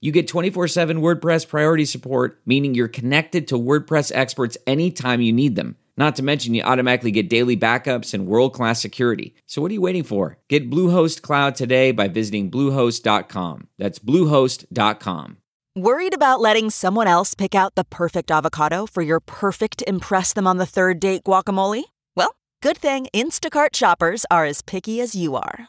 you get 24 7 WordPress priority support, meaning you're connected to WordPress experts anytime you need them. Not to mention, you automatically get daily backups and world class security. So, what are you waiting for? Get Bluehost Cloud today by visiting Bluehost.com. That's Bluehost.com. Worried about letting someone else pick out the perfect avocado for your perfect Impress Them on the Third Date guacamole? Well, good thing Instacart shoppers are as picky as you are.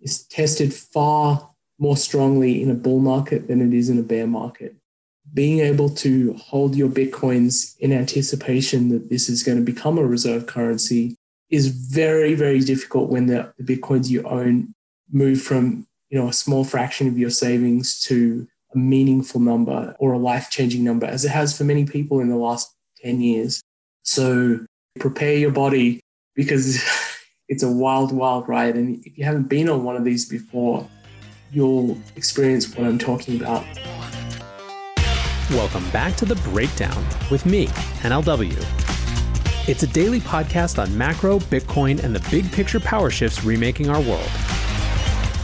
is tested far more strongly in a bull market than it is in a bear market. Being able to hold your Bitcoins in anticipation that this is going to become a reserve currency is very, very difficult when the, the Bitcoins you own move from you know a small fraction of your savings to a meaningful number or a life-changing number, as it has for many people in the last 10 years. So prepare your body because it's a wild, wild ride. And if you haven't been on one of these before, you'll experience what I'm talking about. Welcome back to The Breakdown with me, NLW. It's a daily podcast on macro, Bitcoin, and the big picture power shifts remaking our world.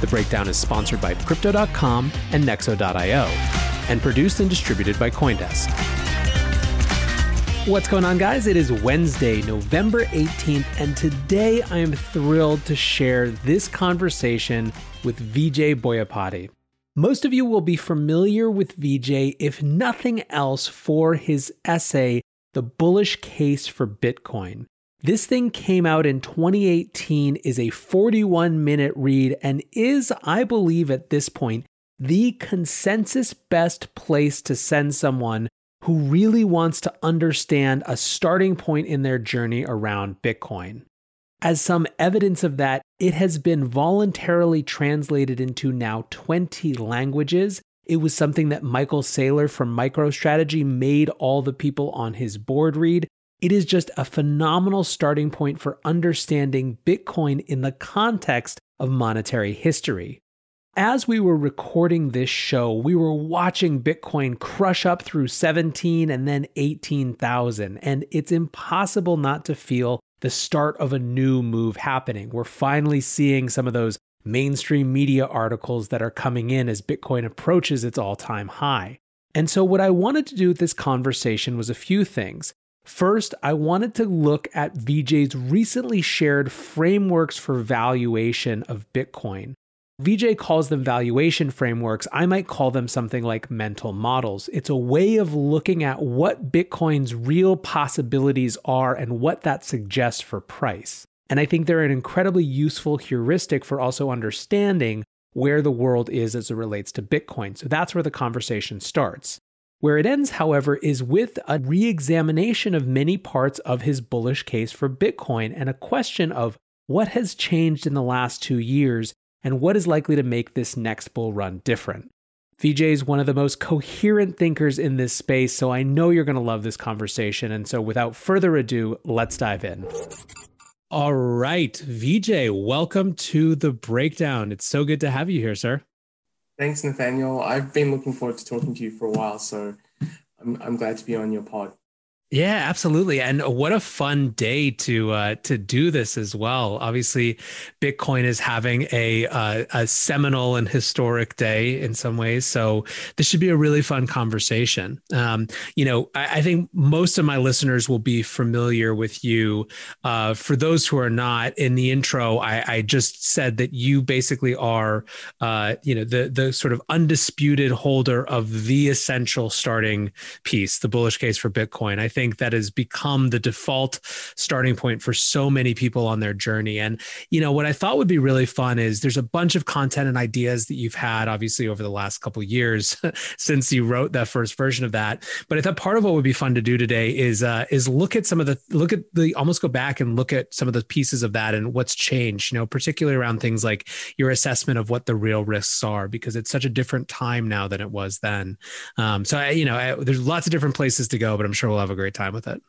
The Breakdown is sponsored by Crypto.com and Nexo.io and produced and distributed by CoinDesk. What's going on, guys? It is Wednesday, November 18th, and today I am thrilled to share this conversation with Vijay Boyapati. Most of you will be familiar with Vijay, if nothing else, for his essay, The Bullish Case for Bitcoin. This thing came out in 2018, is a 41 minute read, and is, I believe, at this point, the consensus best place to send someone who really wants to understand a starting point in their journey around Bitcoin. As some evidence of that, it has been voluntarily translated into now 20 languages. It was something that Michael Saylor from MicroStrategy made all the people on his board read. It is just a phenomenal starting point for understanding Bitcoin in the context of monetary history. As we were recording this show, we were watching Bitcoin crush up through 17 and then 18,000, and it's impossible not to feel the start of a new move happening. We're finally seeing some of those mainstream media articles that are coming in as Bitcoin approaches its all time high. And so, what I wanted to do with this conversation was a few things. First, I wanted to look at Vijay's recently shared frameworks for valuation of Bitcoin. Vijay calls them valuation frameworks. I might call them something like mental models. It's a way of looking at what Bitcoin's real possibilities are and what that suggests for price. And I think they're an incredibly useful heuristic for also understanding where the world is as it relates to Bitcoin. So that's where the conversation starts. Where it ends, however, is with a re examination of many parts of his bullish case for Bitcoin and a question of what has changed in the last two years and what is likely to make this next bull run different. Vijay is one of the most coherent thinkers in this space, so I know you're going to love this conversation. And so, without further ado, let's dive in. All right, Vijay, welcome to the breakdown. It's so good to have you here, sir. Thanks, Nathaniel. I've been looking forward to talking to you for a while, so I'm, I'm glad to be on your pod. Yeah, absolutely. And what a fun day to uh, to do this as well. Obviously, Bitcoin is having a uh, a seminal and historic day in some ways. So this should be a really fun conversation. Um, you know, I, I, think most of my listeners will be familiar with you. Uh, for those who are not, in the intro, I, I just said that you basically are, uh, you know, the the sort of undisputed holder of the essential starting piece, the bullish case for Bitcoin. I think think that has become the default starting point for so many people on their journey. And, you know, what I thought would be really fun is there's a bunch of content and ideas that you've had, obviously, over the last couple years since you wrote that first version of that. But I thought part of what would be fun to do today is uh, is look at some of the look at the almost go back and look at some of the pieces of that and what's changed, you know, particularly around things like your assessment of what the real risks are, because it's such a different time now than it was then. Um, so, I, you know, I, there's lots of different places to go, but I'm sure we'll have a great great time with it.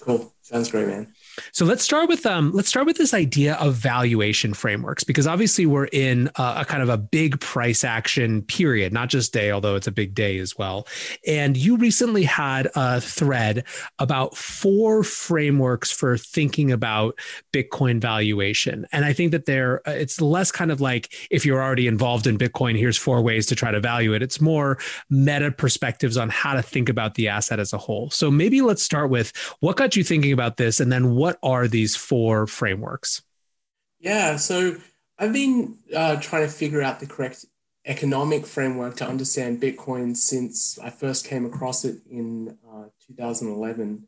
Cool. Sounds great, man. So let's start with um, let's start with this idea of valuation frameworks because obviously we're in a, a, kind of a big price action period, not just day, although it's a big day as well. And you recently had a thread about four frameworks for thinking about Bitcoin valuation, and I think that there uh, it's less kind of like if you're already involved in Bitcoin, here's four ways to try to value it. It's more meta perspectives on how to think about the asset as a whole. So maybe let's start with what got you thinking about this, and then what are these four frameworks? Yeah, so I've been uh, trying to figure out the correct economic framework to understand Bitcoin since I first came across it in uh, 2011.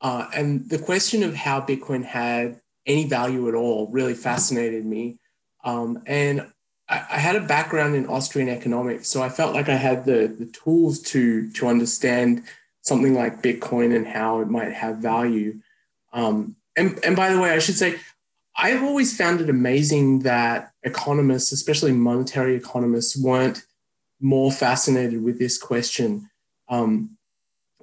Uh, and the question of how Bitcoin had any value at all really fascinated me. Um, and I, I, had a background in Austrian economics, so I felt like I had the, the tools to, to understand something like Bitcoin and how it might have value. Um, and, and by the way, I should say, I've always found it amazing that economists, especially monetary economists, weren't more fascinated with this question. Um,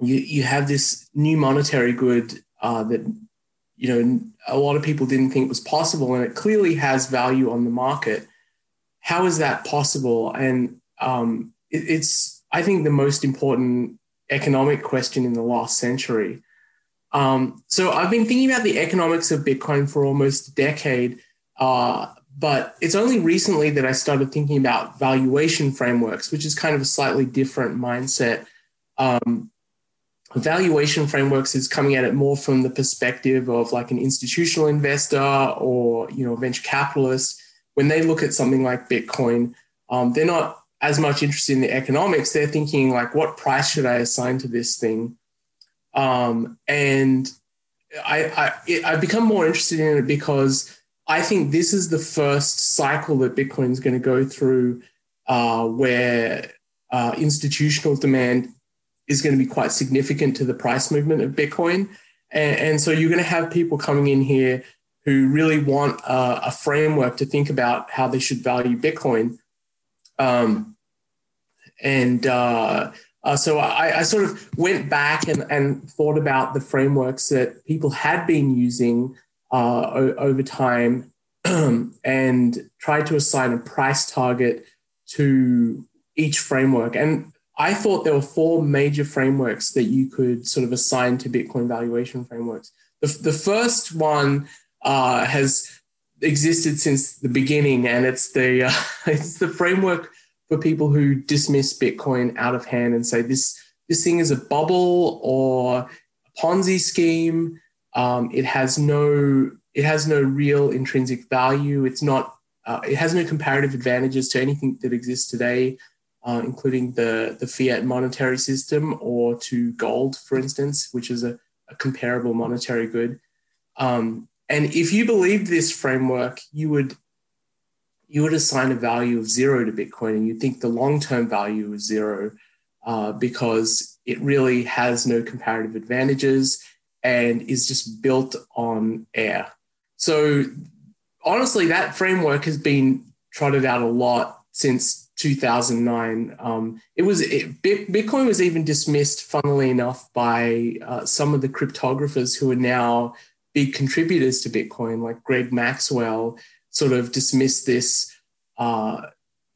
you, you have this new monetary good uh, that you know a lot of people didn't think was possible, and it clearly has value on the market. How is that possible? And um, it, it's I think the most important economic question in the last century. Um, so I've been thinking about the economics of Bitcoin for almost a decade, uh, but it's only recently that I started thinking about valuation frameworks, which is kind of a slightly different mindset. Um, valuation frameworks is coming at it more from the perspective of like an institutional investor or you know venture capitalist. When they look at something like Bitcoin, um, they're not as much interested in the economics. They're thinking like, what price should I assign to this thing? Um, and I, I I've become more interested in it because I think this is the first cycle that Bitcoin is going to go through uh, where uh, institutional demand is going to be quite significant to the price movement of Bitcoin. And, and so you're going to have people coming in here who really want a, a framework to think about how they should value Bitcoin. Um, and uh, uh, so I, I, sort of went back and, and, thought about the frameworks that people had been using uh, o- over time and tried to assign a price target to each framework. And I thought there were four major frameworks that you could sort of assign to Bitcoin valuation frameworks. The, the first one uh, has existed since the beginning, and it's the uh, it's the framework for people who dismiss Bitcoin out of hand and say this this thing is a bubble or a Ponzi scheme. Um, it has no it has no real intrinsic value. It's not uh, it has no comparative advantages to anything that exists today, uh, including the the fiat monetary system or to gold, for instance, which is a, a comparable monetary good. Um, and if you believed this framework, you would you would assign a value of zero to Bitcoin and you think the long term value is zero uh, because it really has no comparative advantages and is just built on air. So, honestly, that framework has been trotted out a lot since 2009. Um, it was it, Bitcoin was even dismissed, funnily enough, by uh, some of the cryptographers who are now big contributors to Bitcoin, like Greg Maxwell sort of dismissed this uh,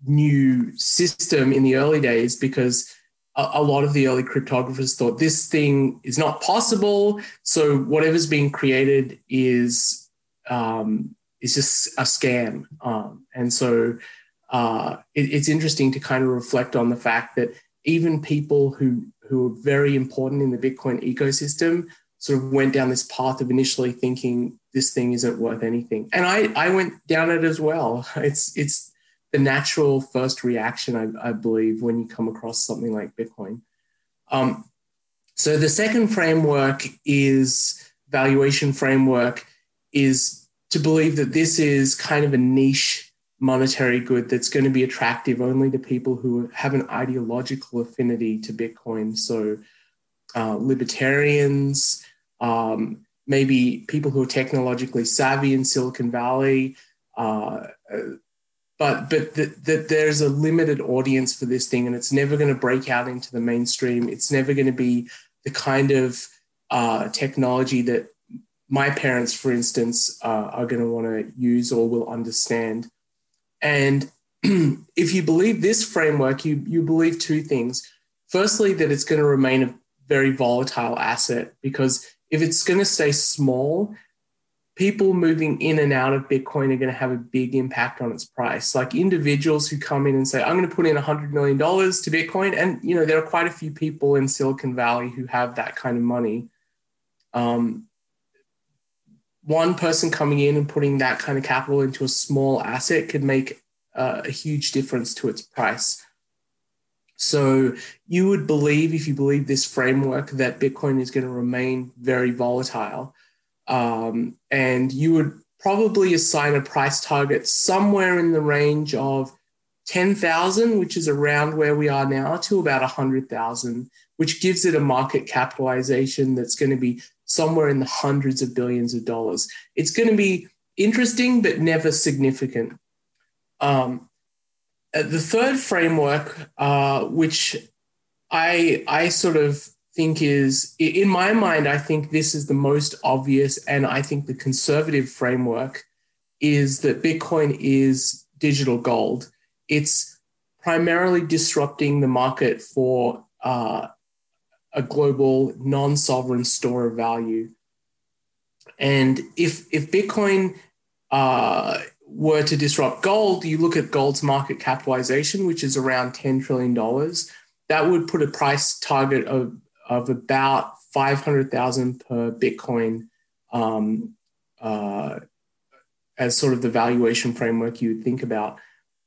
new system in the early days because a, a lot of the early cryptographers thought this thing is not possible. So whatever's being created is um, is just a scam. Um, and so uh, it, it's interesting to kind of reflect on the fact that even people who who are very important in the Bitcoin ecosystem sort of went down this path of initially thinking this thing isn't worth anything. And I, I went down it as well. It's it's the natural first reaction, I, I believe, when you come across something like Bitcoin. Um, so the second framework is valuation framework is to believe that this is kind of a niche monetary good that's going to be attractive only to people who have an ideological affinity to Bitcoin. So uh, libertarians, um, maybe people who are technologically savvy in Silicon Valley. Uh, but but that the, there's a limited audience for this thing, and it's never going to break out into the mainstream. It's never going to be the kind of uh, technology that my parents, for instance, uh, are going to want to use or will understand. And if you believe this framework, you you believe two things. Firstly, that it's going to remain a very volatile asset because if it's going to stay small, people moving in and out of Bitcoin are going to have a big impact on its price. Like individuals who come in and say, I'm going to put in $100 million to Bitcoin. And, you know, there are quite a few people in Silicon Valley who have that kind of money. Um, one person coming in and putting that kind of capital into a small asset could make uh, a huge difference to its price. So you would believe, if you believe this framework, that Bitcoin is going to remain very volatile. Um, and you would probably assign a price target somewhere in the range of 10,000, which is around where we are now, to about 100,000, which gives it a market capitalization that's going to be somewhere in the hundreds of billions of dollars. It's going to be interesting, but never significant. Um, the third framework, uh, which I I sort of think is in my mind, I think this is the most obvious, and I think the conservative framework is that Bitcoin is digital gold. It's primarily disrupting the market for uh, a global non-sovereign store of value. And if if Bitcoin uh, were to disrupt gold, you look at gold's market capitalization, which is around $10 trillion, that would put a price target of, of about 500,000 per Bitcoin um, uh, as sort of the valuation framework you would think about.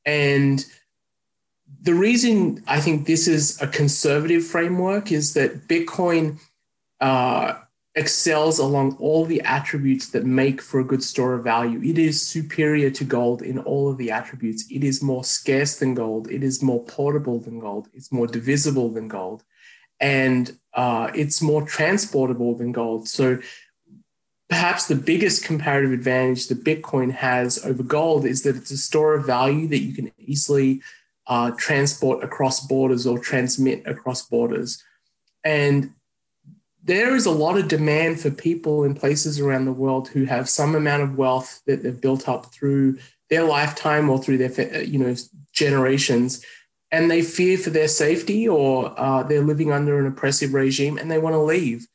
And the reason I think this is a conservative framework is that Bitcoin uh, excels along all the attributes that make for a good store of value. It is superior to gold in all of the attributes. It is more scarce than gold. It is more portable than gold. It's more divisible than gold. And uh, it's more transportable than gold. So perhaps the biggest comparative advantage that Bitcoin has over gold is that it's a store of value that you can easily uh, transport across borders or transmit across borders. And there is a lot of demand for people in places around the world who have some amount of wealth that they've built up through their lifetime or through their you know generations and they fear for their safety or uh, they're living under an oppressive regime and they want to leave.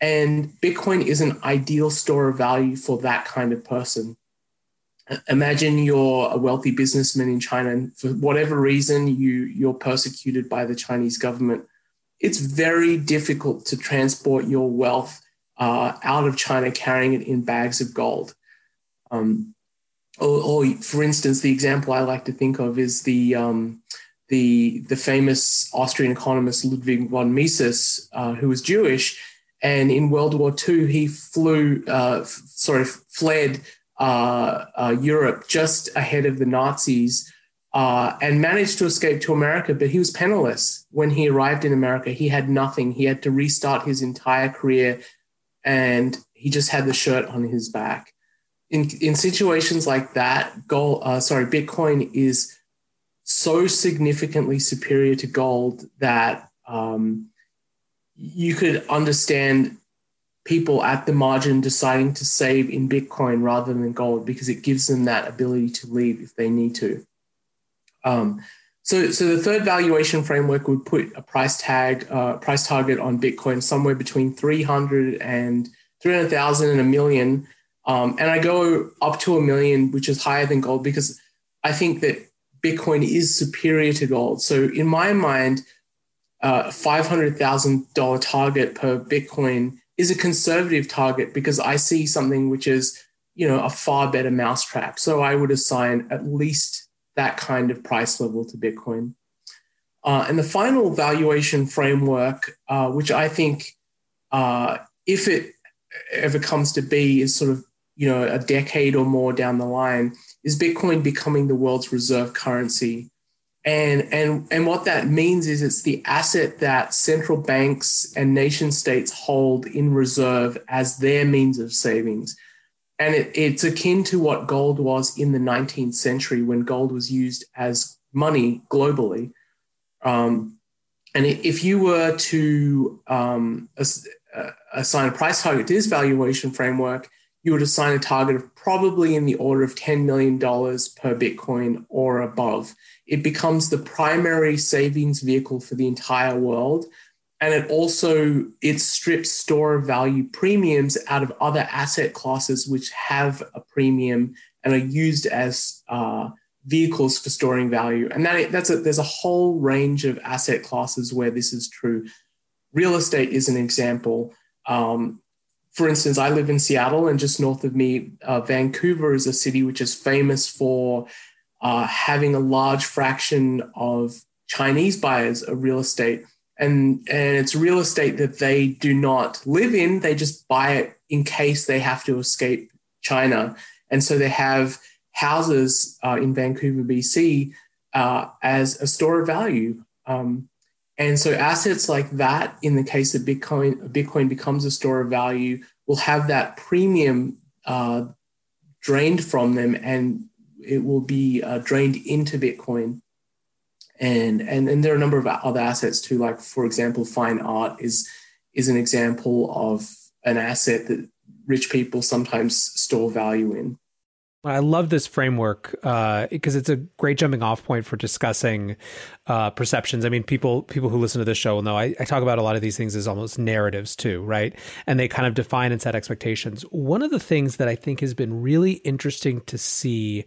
And bitcoin is an ideal store of value for that kind of person. Imagine you're a wealthy businessman in china and for whatever reason you you're persecuted by the chinese government it's very difficult to transport your wealth uh, out of China carrying it in bags of gold. Um, or, or, for instance, the example I like to think of is the um, the the famous Austrian economist Ludwig von Mises, uh, who was Jewish, and in World War II he flew, uh, f- sorry, fled uh, uh, Europe just ahead of the Nazis uh, and managed to escape to America, but he was penniless when he arrived in America. He had nothing. He had to restart his entire career, and he just had the shirt on his back. In in situations like that, gold, uh, sorry, Bitcoin is so significantly superior to gold that um, you could understand people at the margin deciding to save in Bitcoin rather than gold because it gives them that ability to leave if they need to. Um, So, so the third valuation framework would put a price tag, uh, price target on Bitcoin somewhere between 300 and 300,000 and a million. Um, and I go up to a million, which is higher than gold because I think that Bitcoin is superior to gold. So in my mind, uh, $500,000 target per Bitcoin is a conservative target because I see something which is, you know, a far better mousetrap. So I would assign at least that kind of price level to Bitcoin. Uh, and the final valuation framework, uh, which I think, uh, if it ever comes to be, is sort of you know a decade or more down the line, is Bitcoin becoming the world's reserve currency. And, and, and what that means is it's the asset that central banks and nation states hold in reserve as their means of savings. And it, it's akin to what gold was in the 19th century when gold was used as money globally. Um, and if you were to um, uh, assign a price target to this valuation framework, you would assign a target of probably in the order of $10 million per Bitcoin or above. It becomes the primary savings vehicle for the entire world and it also it strips store value premiums out of other asset classes which have a premium and are used as uh, vehicles for storing value. And that that's a, there's a whole range of asset classes where this is true. Real estate is an example. Um, for instance i live in seattle and just north of me uh, vancouver is a city which is famous for uh, having a large fraction of chinese buyers of real estate and and it's real estate that they do not live in. They just buy it in case they have to escape china. And so they have houses uh, in vancouver bc uh, as a store of value. Um, and so assets like that in the case that bitcoin bitcoin becomes a store of value will have that premium uh, drained from them and it will be uh, drained into bitcoin and and and there are a number of other assets too like for example fine art is is an example of an asset that rich people sometimes store value in I love this framework because uh, it's a great jumping off point for discussing uh, perceptions. I mean, people people who listen to this show will know I, I, talk about a lot of these things as almost narratives too, right? And they kind of define and set expectations. One of the things that I think has been really interesting to see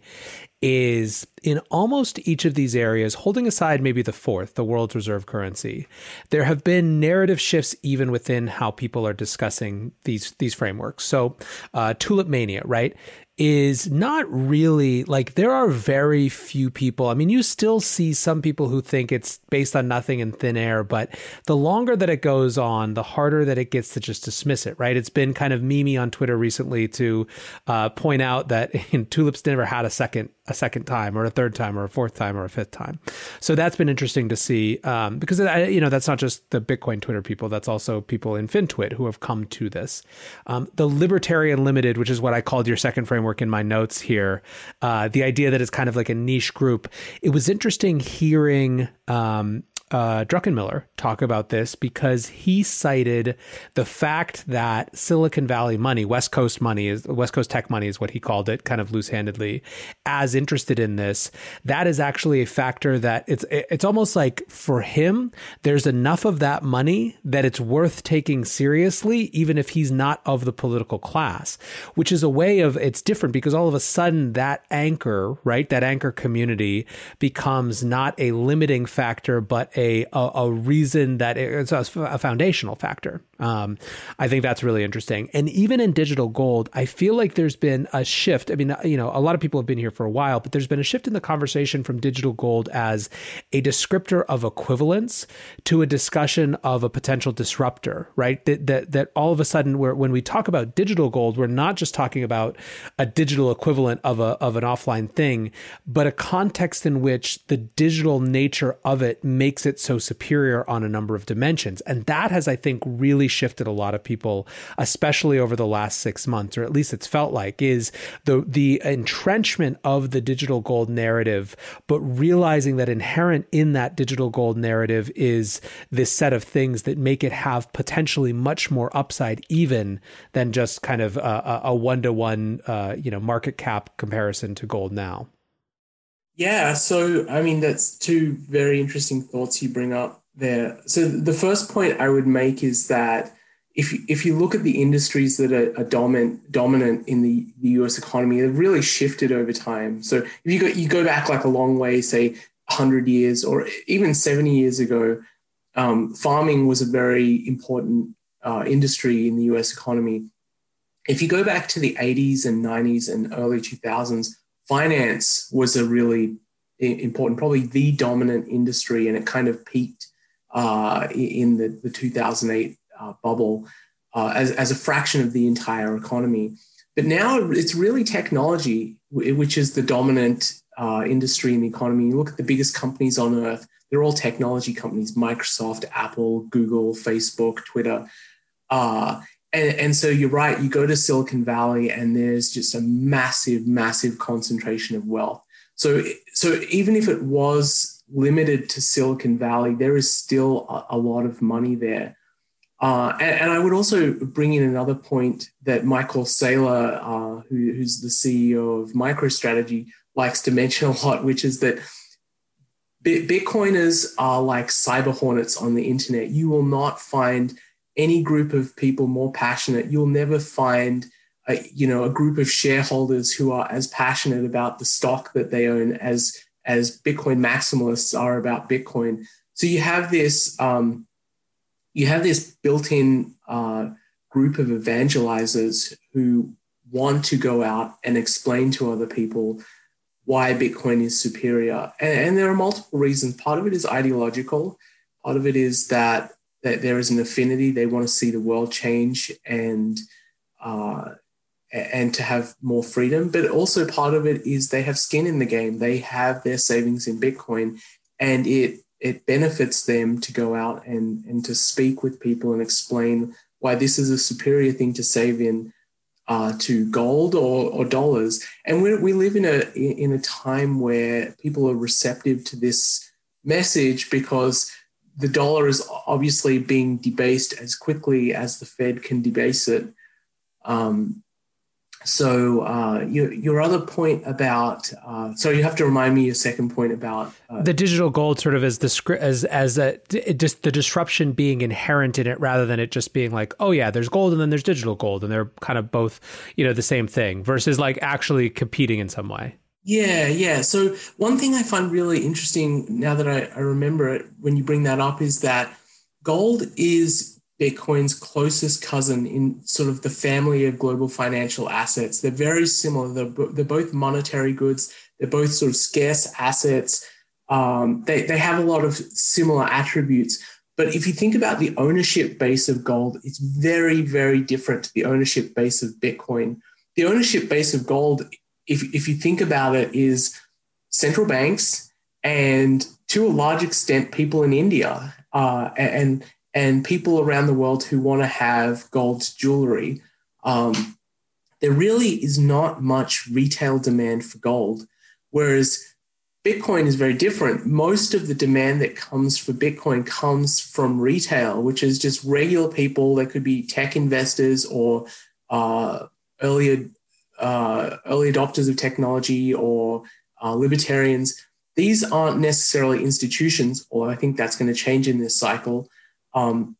is in almost each of these areas, holding aside maybe the fourth, the world's reserve currency, there have been narrative shifts even within how people are discussing these these frameworks. So, uh, tulip mania, right? is not really like there are very few people. I mean, you still see some people who think it's based on nothing and thin air, but the longer that it goes on, the harder that it gets to just dismiss it, right? It's been kind of memey on Twitter recently to uh, point out that tulips never had a second a second time or a third time or a fourth time or a fifth time. So that's been interesting to see um, because you know that's not just the Bitcoin Twitter people. That's also people in FinTwit who have come to this. Um, the Libertarian Limited, which is what I called your second framework in my notes here, uh, the idea that it's kind of like a niche group. It was interesting hearing um, uh, Druckenmiller talk about this because he cited the fact that Silicon Valley money, West Coast money, is West Coast tech money is what he called it, kind of loose handedly, as interested in this. That is actually a factor that it's it's almost like for him, there's enough of that money that it's worth taking seriously, even if he's not of the political class. Which is a way of it's different because all of a sudden that anchor, right, that anchor community becomes not a limiting factor, but a a a, reason that it's a foundational factor. Um, I think that's really interesting. And even in digital gold, I feel like there's been a shift. I mean, you know, a lot of people have been here for a while, but there's been a shift in the conversation from digital gold as a descriptor of equivalence to a discussion of a potential disruptor, right? That that, that all of a sudden, we're, when we talk about digital gold, we're not just talking about a digital equivalent of a of an offline thing, but a context in which the digital nature of it makes it so superior on a number of dimensions. And that has, I think, really shifted a lot of people, especially over the last six months, or at least it's felt like, is the the entrenchment of the digital gold narrative, but realizing that inherent in that digital gold narrative is this set of things that make it have potentially much more upside, even than just kind of a one to one, you know, market cap comparison to gold now. Yeah, so I mean, that's two very interesting thoughts you bring up there. So the first point I would make is that if if you look at the industries that are, are dominant dominant in the, the U.S. economy, they've really shifted over time. So if you go you go back like a long way, say hundred years or even seventy years ago, um, farming was a very important uh, industry in the U.S. economy. If you go back to the 80s and 90s and early 2000s, finance was a really important, probably the dominant industry, and it kind of peaked uh, in the, the 2008 uh, bubble uh, as, as a fraction of the entire economy. But now it's really technology, which is the dominant uh, industry in the economy. You look at the biggest companies on earth, they're all technology companies Microsoft, Apple, Google, Facebook, Twitter. Uh, and, and so you're right, you go to Silicon Valley and there's just a massive, massive concentration of wealth. So, so even if it was limited to Silicon Valley, there is still a, a lot of money there. Uh, and, and, I would also bring in another point that Michael Saylor, uh, who, who's the CEO of MicroStrategy, likes to mention a lot, which is that Bitcoiners are like cyber hornets on the internet. You will not find any group of people more passionate. You'll never find a, you know a group of shareholders who are as passionate about the stock that they own as as Bitcoin maximalists are about Bitcoin. So you have this um, you have this built-in uh, group of evangelizers who want to go out and explain to other people why Bitcoin is superior. And, and, there are multiple reasons. Part of it is ideological. Part of it is that, that there is an affinity. They want to see the world change and uh, and to have more freedom. But also part of it is they have skin in the game. They have their savings in Bitcoin, and it it benefits them to go out and, and to speak with people and explain why this is a superior thing to save in uh, to gold or, or dollars. And we, we live in a in a time where people are receptive to this message because the dollar is obviously being debased as quickly as the Fed can debase it. Um, so uh, your, your other point about uh, so you have to remind me your second point about uh, the digital gold sort of as the as as a just the disruption being inherent in it rather than it just being like oh yeah there's gold and then there's digital gold and they're kind of both you know the same thing versus like actually competing in some way. Yeah yeah. So one thing i find really interesting now that I, I remember it when you bring that up is that gold is Bitcoin's closest cousin in sort of the family of global financial assets. They're very similar. They're, they're both monetary goods. They're both sort of scarce assets. Um, they, they have a lot of similar attributes. But if you think about the ownership base of gold, it's very, very different to the ownership base of Bitcoin. The ownership base of gold, if, if you think about it, is central banks and to a large extent people in India. Uh, and and people around the world who want to have gold jewelry, um, there really is not much retail demand for gold. Whereas Bitcoin is very different. Most of the demand that comes for Bitcoin comes from retail, which is just regular people. They could be tech investors or uh, early, uh, early adopters of technology or uh, libertarians. These aren't necessarily institutions, or I think that's going to change in this cycle. Um,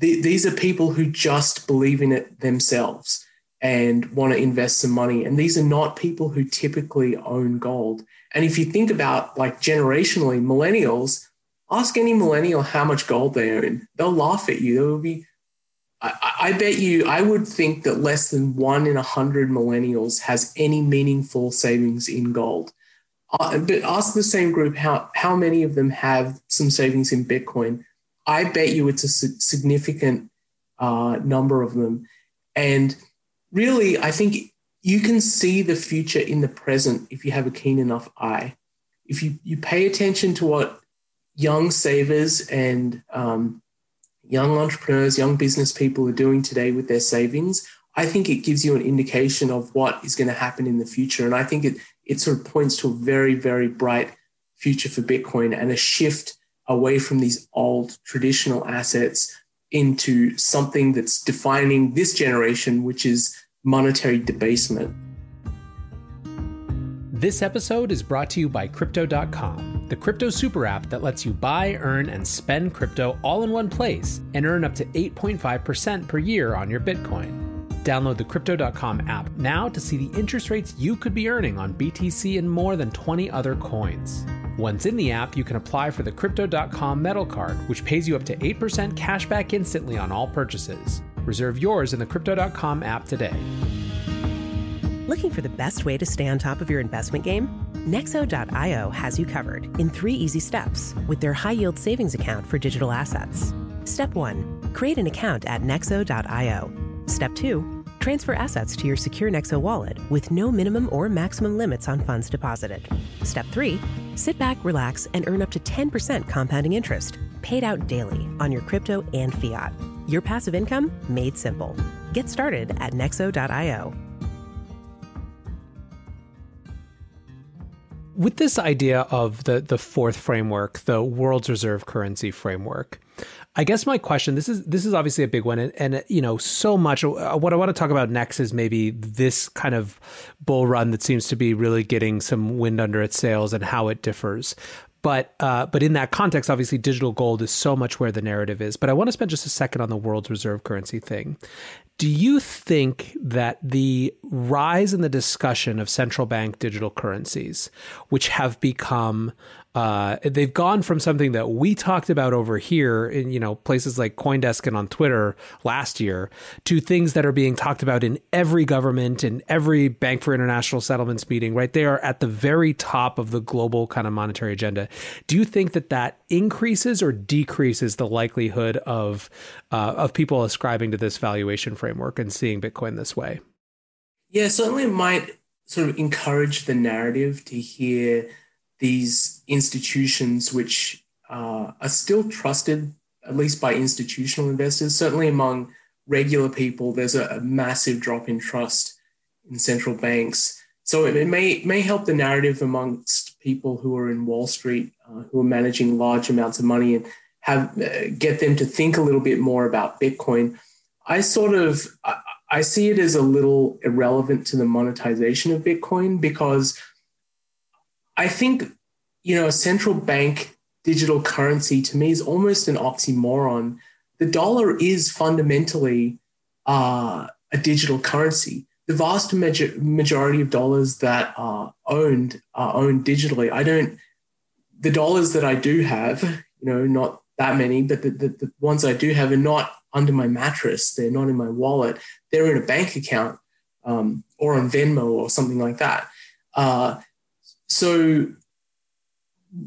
th- these are people who just believe in it themselves and want to invest some money. And these are not people who typically own gold. And if you think about like generationally, millennials, ask any millennial how much gold they own. They'll laugh at you. They'll be, I, I bet you, I would think that less than one in a hundred millennials has any meaningful savings in gold. Uh, but ask the same group how, how many of them have some savings in Bitcoin. I bet you it's a significant uh, number of them. And really, I think you can see the future in the present if you have a keen enough eye. If you, you pay attention to what young savers and um, young entrepreneurs, young business people are doing today with their savings, I think it gives you an indication of what is going to happen in the future. And I think it, it sort of points to a very, very bright future for Bitcoin and a shift away from these old traditional assets into something that's defining this generation, which is monetary debasement. This episode is brought to you by Crypto.com, the crypto super app that lets you buy, earn, and spend crypto all in one place and earn up to 8.5% per year on your Bitcoin. Download the Crypto.com app now to see the interest rates you could be earning on BTC and more than 20 other coins. Once in the app, you can apply for the Crypto.com metal card, which pays you up to 8% cash back instantly on all purchases. Reserve yours in the Crypto.com app today. Looking for the best way to stay on top of your investment game? Nexo.io has you covered in three easy steps with their high yield savings account for digital assets. Step one create an account at Nexo.io. Step two transfer assets to your secure Nexo wallet with no minimum or maximum limits on funds deposited. Step three sit back, relax, and earn up to 10% compounding interest paid out daily on your crypto and fiat. Your passive income made simple. Get started at Nexo.io. with this idea of the the fourth framework, the world's reserve currency framework, I guess my question this is this is obviously a big one, and, and you know so much. Uh, what I want to talk about next is maybe this kind of bull run that seems to be really getting some wind under its sails and how it differs. But uh, but in that context, obviously, digital gold is so much where the narrative is. But I want to spend just a second on the world's reserve currency thing. Do you think that the rise in the discussion of central bank digital currencies, which have become uh, they've gone from something that we talked about over here in you know places like CoinDesk and on Twitter last year to things that are being talked about in every government and every Bank for International Settlements meeting. Right, they are at the very top of the global kind of monetary agenda. Do you think that that increases or decreases the likelihood of uh, of people ascribing to this valuation framework and seeing Bitcoin this way? Yeah, certainly might sort of encourage the narrative to hear these institutions which uh, are still trusted, at least by institutional investors. Certainly among regular people, there's a, a massive drop in trust in central banks. So it, it, may may help the narrative amongst people who are in Wall Street, uh, who are managing large amounts of money, and have uh, get them to think a little bit more about Bitcoin. I sort of I, I see it as a little irrelevant to the monetization of Bitcoin because I think, you know, a central bank digital currency to me is almost an oxymoron. The dollar is fundamentally uh, a digital currency. The vast major- majority of dollars that are owned are owned digitally. I don't, the dollars that I do have, you know, not that many, but the, the, the ones I do have are not under my mattress. They're not in my wallet. They're in a bank account um, or on Venmo or something like that. Uh, so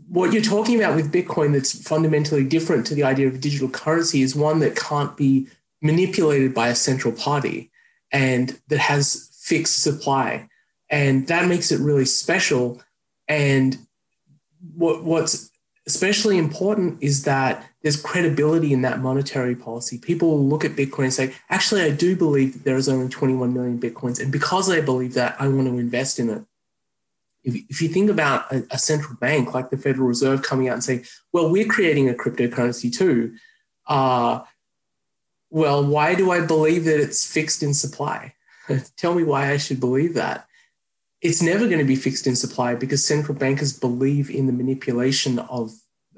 what you're talking about with Bitcoin that's fundamentally different to the idea of digital currency is one that can't be manipulated by a central party and that has fixed supply. And that makes it really special. And what, what's especially important is that there's credibility in that monetary policy. People look at Bitcoin and say, actually, I do believe that there is only 21 million Bitcoins. And because I believe that, I want to invest in it if, if you think about a, a, central bank like the Federal Reserve coming out and saying, well, we're creating a cryptocurrency too, uh, well, why do I believe that it's fixed in supply? Tell me why I should believe that. It's never going to be fixed in supply because central bankers believe in the manipulation of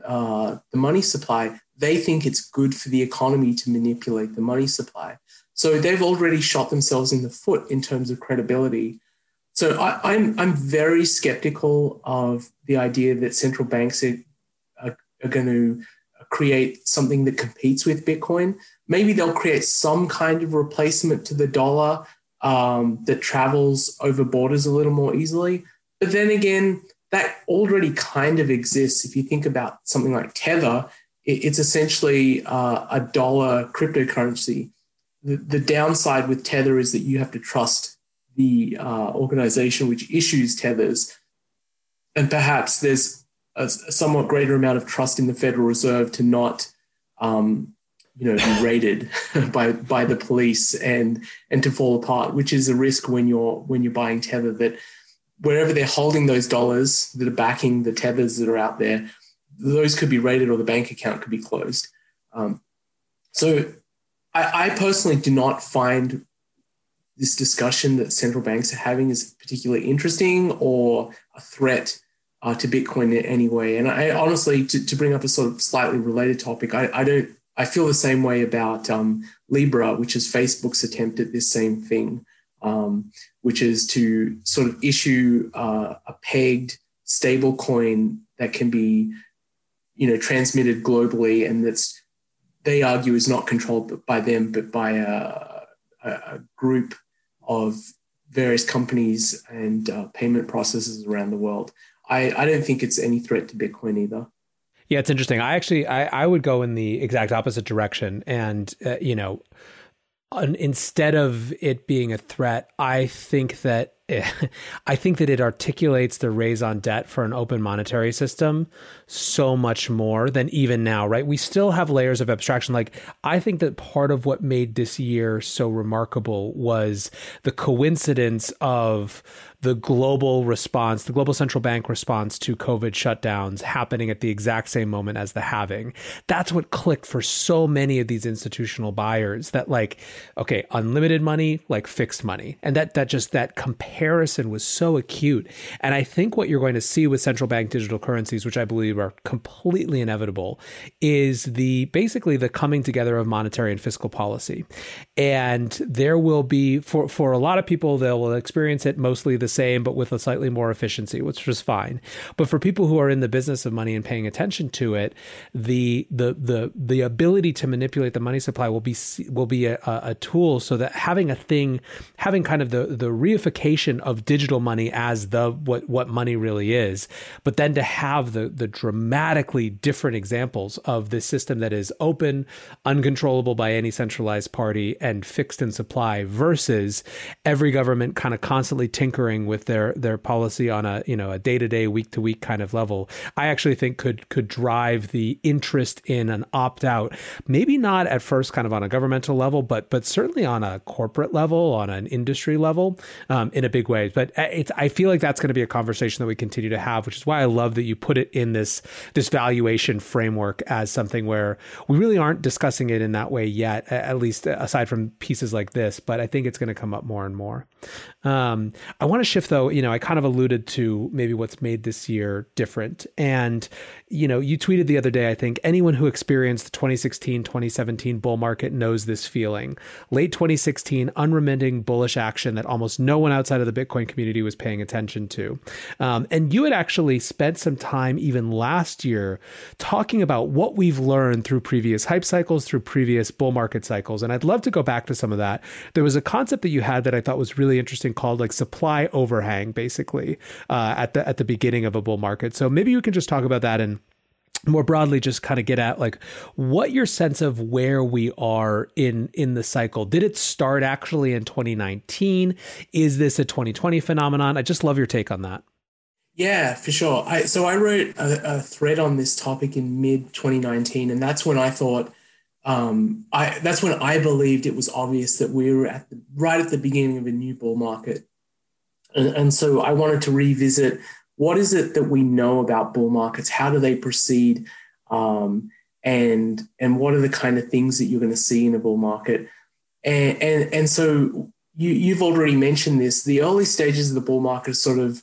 uh, the money supply. They think it's good for the economy to manipulate the money supply. So they've already shot themselves in the foot in terms of credibility so I, am I'm, I'm very skeptical of the idea that central banks are, are, are going to create something that competes with Bitcoin. Maybe they'll create some kind of replacement to the dollar um, that travels over borders a little more easily. But then again, that already kind of exists. If you think about something like Tether, it's essentially uh, a dollar cryptocurrency. The, the downside with Tether is that you have to trust the uh, organization which issues tethers. And perhaps there's a, a, somewhat greater amount of trust in the Federal Reserve to not, um, you know, be raided by by the police and and to fall apart, which is a risk when you're when you're buying tether that wherever they're holding those dollars that are backing the tethers that are out there, those could be raided or the bank account could be closed. Um, so I, I personally do not find this discussion that central banks are having is particularly interesting or a threat uh, to Bitcoin in any way. And I honestly, to, to bring up a sort of slightly related topic, I, I don't, I feel the same way about um, Libra, which is Facebook's attempt at this same thing, um, which is to sort of issue uh, a pegged stable coin that can be, you know, transmitted globally and that's they argue is not controlled by them, but by a, a group of various companies and uh, payment processes around the world. I, I don't think it's any threat to Bitcoin either. Yeah, it's interesting. I actually I, I would go in the exact opposite direction, and uh, you know, instead of it being a threat, I think that I think that it articulates the raison d'etre for an open monetary system so much more than even now, right? We still have layers of abstraction. Like, I think that part of what made this year so remarkable was the coincidence of the global response, the global central bank response to COVID shutdowns happening at the exact same moment as the halving. That's what clicked for so many of these institutional buyers that like, okay, unlimited money, like fixed money. And that that just that comparison was so acute. And I think what you're going to see with central bank digital currencies, which I believe are completely inevitable, is the basically the coming together of monetary and fiscal policy. And there will be for for a lot of people, they will experience it mostly the same, but with a slightly more efficiency, which was fine. But for people who are in the business of money and paying attention to it, the the the the ability to manipulate the money supply will be will be a, a tool so that having a thing, having kind of the the reification of digital money as the what what money really is, but then to have the the dramatically different examples of this system that is open, uncontrollable by any centralized party, and fixed in supply versus every government kind of constantly tinkering with their their policy on a you know a day to day, week to week kind of level, I actually think could could drive the interest in an opt out. Maybe not at first, kind of on a governmental level, but but certainly on a corporate level, on an industry level, um, in a big way. But it's I feel like that's going to be a conversation that we continue to have, which is why I love that you put it in this this valuation framework as something where we really aren't discussing it in that way yet, at least aside from pieces like this. But I think it's going to come up more and more. Um, I want to shift though, you know, I kind of alluded to maybe what's made this year different. And, you know, you tweeted the other day, I think anyone who experienced the 2016, 2017 bull market knows this feeling. Late 2016, unremitting bullish action that almost no one outside of the Bitcoin community was paying attention to. Um, and you had actually spent some time even last year talking about what we've learned through previous hype cycles, through previous bull market cycles. And I'd love to go back to some of that. There was a concept that you had that I thought was really interesting called like supply overhang, basically, uh, at the at the beginning of a bull market. So maybe you can just talk about that and more broadly just kind of get at like what your sense of where we are in in the cycle. Did it start actually in 2019 is this a 2020 phenomenon? I just love your take on that. Yeah for sure. I, so i wrote a, a thread on this topic in mid 2019 and that's when i thought um, I, that's when I believed it was obvious that we were at the, right at the beginning of a new bull market. And, and so I wanted to revisit what is it that we know about bull markets? How do they proceed? Um, and and what are the kind of things that you're going to see in a bull market? And and, and so you, you've already mentioned this. The early stages of the bull market are sort of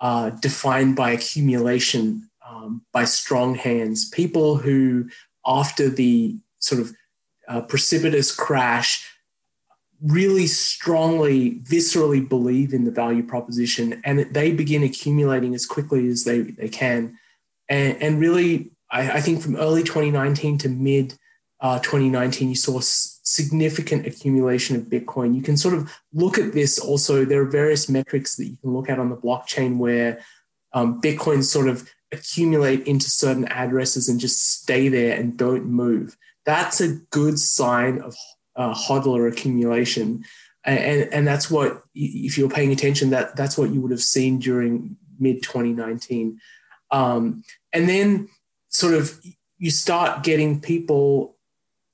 uh, defined by accumulation, um, by strong hands. People who, after the sort of uh, precipitous crash, really strongly, viscerally believe in the value proposition and they begin accumulating as quickly as they, they can. And, and really, I, I, think from early 2019 to mid uh, 2019, you saw s- significant accumulation of Bitcoin. You can sort of look at this also. There are various metrics that you can look at on the blockchain where um, Bitcoin sort of accumulate into certain addresses and just stay there and don't move. That's a good sign of uh, hodler accumulation. And, and that's what, if you're paying attention, that that's what you would have seen during mid 2019. Um, and then sort of you start getting people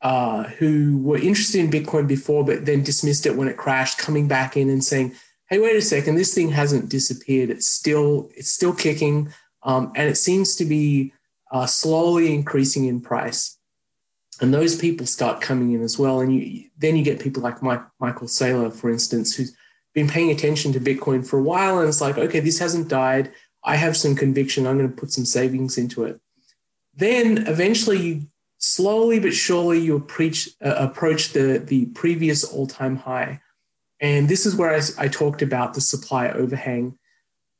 uh, who were interested in Bitcoin before, but then dismissed it when it crashed, coming back in and saying, "Hey, wait a second, this thing hasn't disappeared. It's still it's still kicking, um, and it seems to be uh, slowly increasing in price." And those people start coming in as well. And you, then you get people like Mike, Michael Saylor, for instance, who's been paying attention to Bitcoin for a while. And it's like, okay, this hasn't died. I have some conviction. I'm going to put some savings into it. Then eventually you slowly but surely you approach, uh, approach the, the previous all-time high. And this is where I, I talked about the supply overhang.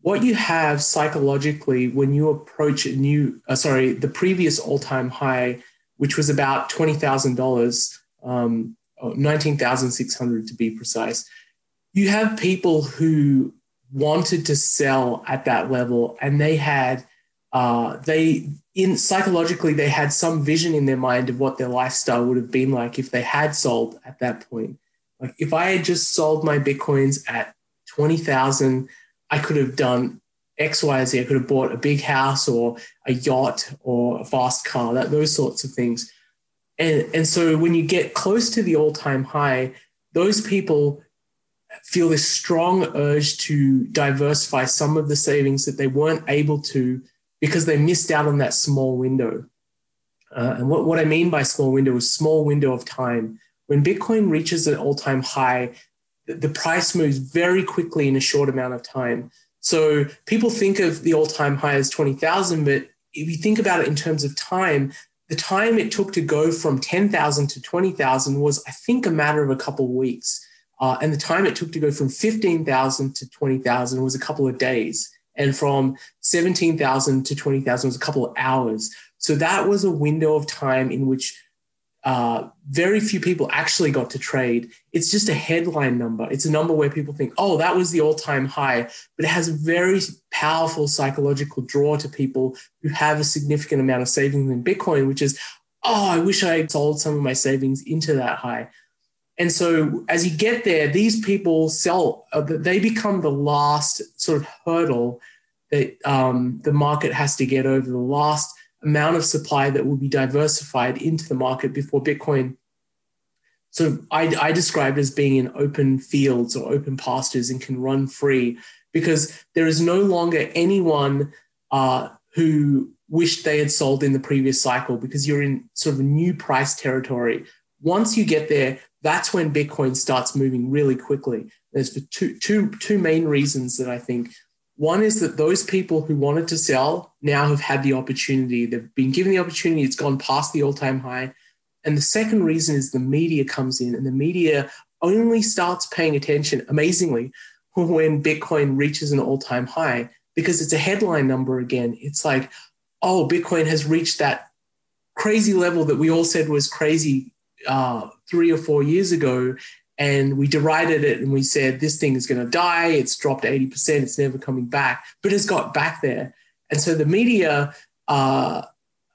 What you have psychologically when you approach a new, uh, sorry, the previous all-time high, which was about $20,000, um, 19,600 to be precise, you have people who wanted to sell at that level and they had uh, they in psychologically they had some vision in their mind of what their lifestyle would have been like if they had sold at that point. Like if i had just sold my bitcoins at 20000 i could have done x y z i could have bought a big house or a yacht or a fast car that those sorts of things and and so when you get close to the all-time high those people feel this strong urge to diversify some of the savings that they weren't able to because they missed out on that small window. Uh, and what, what I mean by small window is small window of time. When Bitcoin reaches an all time high, the price moves very quickly in a short amount of time. So people think of the all time high as 20,000, but if you think about it in terms of time, the time it took to go from 10,000 to 20,000 was, I think, a matter of a couple of weeks. Uh, and the time it took to go from 15,000 to 20,000 was a couple of days. And from 17,000 to 20,000 was a couple of hours. So that was a window of time in which uh, very few people actually got to trade. It's just a headline number. It's a number where people think, oh, that was the all time high. But it has a very powerful psychological draw to people who have a significant amount of savings in Bitcoin, which is, oh, I wish I had sold some of my savings into that high. And so as you get there, these people sell, uh, they become the last sort of hurdle that um, the market has to get over, the last amount of supply that will be diversified into the market before Bitcoin. So I, I describe it as being in open fields or open pastures and can run free because there is no longer anyone uh, who wished they had sold in the previous cycle because you're in sort of a new price territory. Once you get there, that's when Bitcoin starts moving really quickly. There's two, two, two main reasons that I think. One is that those people who wanted to sell now have had the opportunity. They've been given the opportunity. It's gone past the all time high. And the second reason is the media comes in, and the media only starts paying attention, amazingly, when Bitcoin reaches an all time high because it's a headline number again. It's like, oh, Bitcoin has reached that crazy level that we all said was crazy uh, three or four years ago and we derided it and we said this thing is going to die. It's dropped 80% it's never coming back. But it's got back there. And so the media uh,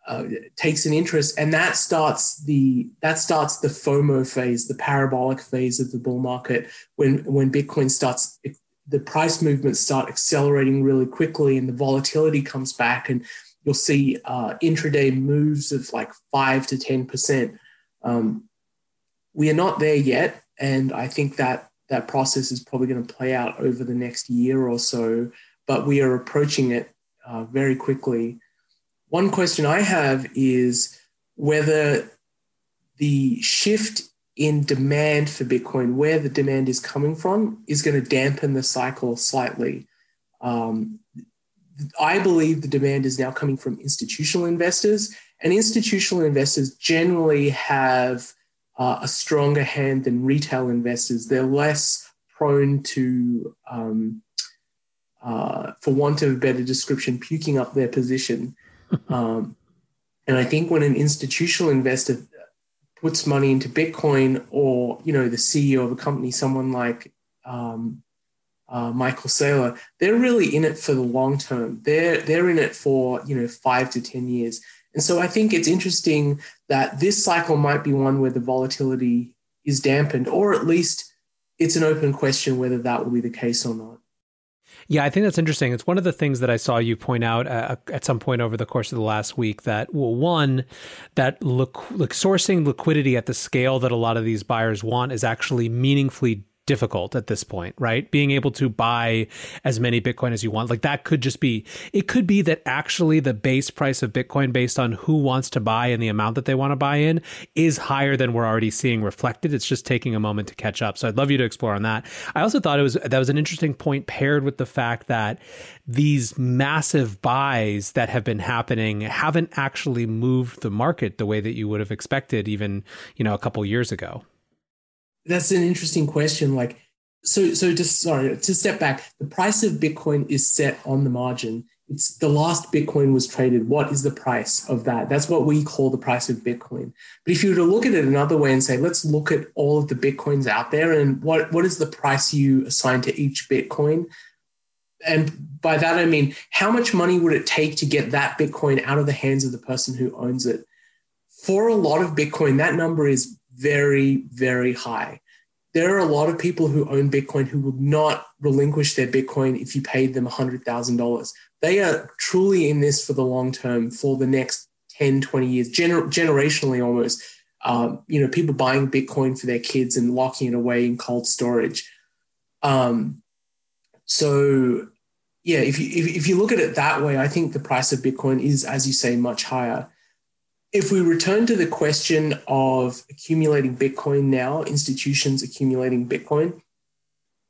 uh, takes an interest and that starts the that starts the fomo phase the parabolic phase of the bull market when when bitcoin starts the price movements start accelerating really quickly and the volatility comes back. And you'll see uh, intraday moves of like 5 to 10% um, we are not there yet, and I think that that process is probably going to play out over the next year or so. But we are approaching it uh, very quickly. One question I have is whether the shift in demand for Bitcoin, where the demand is coming from, is going to dampen the cycle slightly. Um, I believe the demand is now coming from institutional investors, and institutional investors generally have uh, a stronger hand than retail investors. They're less prone to, um, uh, for want of a better description, puking up their position. Um, and I think when an institutional investor puts money into Bitcoin, or you know, the CEO of a company, someone like um, uh, Michael Saylor, they're really in it for the long term. They're they're in it for you know five to ten years. And so I think it's interesting that this cycle might be one where the volatility is dampened, or at least it's an open question whether that will be the case or not. Yeah, I think that's interesting. It's one of the things that I saw you point out uh, at some point over the course of the last week that, well, one, that look, like sourcing liquidity at the scale that a lot of these buyers want is actually meaningfully difficult at this point, right? Being able to buy as many Bitcoin as you want. Like that could just be, it could be that actually the base price of Bitcoin based on who wants to buy and the amount that they want to buy in is higher than we're already seeing reflected. It's just taking a moment to catch up. So I'd love you to explore on that. I also thought it was, that was an interesting point paired with the fact that these massive buys that have been happening haven't actually moved the market the way that you would have expected even, you know, a couple years ago. That's an interesting question. Like, so, so just sorry to step back. The price of Bitcoin is set on the margin. It's the last Bitcoin was traded. What is the price of that? That's what we call the price of Bitcoin. But if you were to look at it another way and say, let's look at all of the Bitcoins out there and what, what is the price you assign to each Bitcoin? And by that, I mean, how much money would it take to get that Bitcoin out of the hands of the person who owns it? For a lot of Bitcoin, that number is very, very high. There are a lot of people who own Bitcoin who would not relinquish their Bitcoin if you paid them $100,000. They are truly in this for the long term, for the next 10, 20 years, gener- generationally almost. Um, you know, people buying Bitcoin for their kids and locking it away in cold storage. Um, so, yeah, if you if, if you look at it that way, I think the price of Bitcoin is, as you say, much higher if we return to the question of accumulating Bitcoin now, institutions accumulating Bitcoin,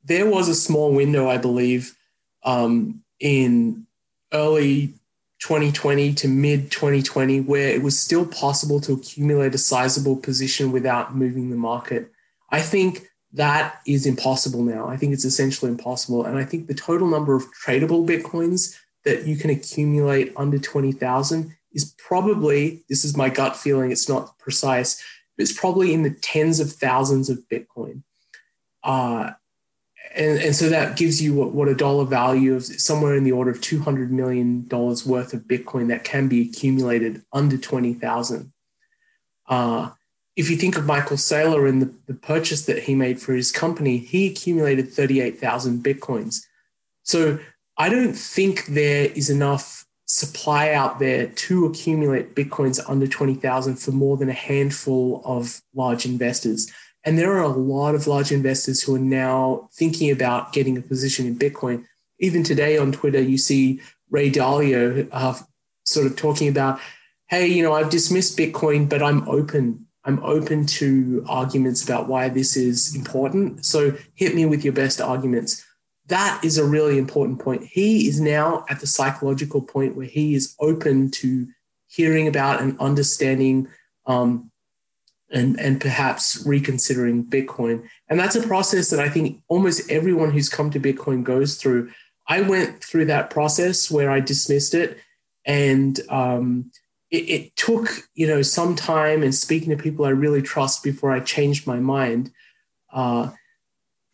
there was a small window, I believe, um, in early 2020 to mid 2020 where it was still possible to accumulate a sizable position without moving the market. I think that is impossible now. I think it's essentially impossible. And I think the total number of tradable Bitcoins that you can accumulate under 20,000 is probably, this is my gut feeling, it's not precise, but it's probably in the tens of thousands of Bitcoin. Uh, and, and so that gives you what, what a dollar value of somewhere in the order of $200 million worth of Bitcoin that can be accumulated under 20,000. Uh, if you think of Michael Saylor and the, the purchase that he made for his company, he accumulated 38,000 Bitcoins. So I don't think there is enough supply out there to accumulate bitcoins under 20,000 for more than a handful of large investors. And there are a lot of large investors who are now thinking about getting a position in Bitcoin. Even today on Twitter, you see Ray Dalio uh, sort of talking about, hey, you know, I've dismissed Bitcoin, but I'm open. I'm open to arguments about why this is important. So hit me with your best arguments that is a really important point. He is now at the psychological point where he is open to hearing about and understanding um, and, and perhaps reconsidering Bitcoin. And that's a process that I think almost everyone who's come to Bitcoin goes through. I went through that process where I dismissed it and um, it, it, took you know some time and speaking to people I really trust before I changed my mind. Uh,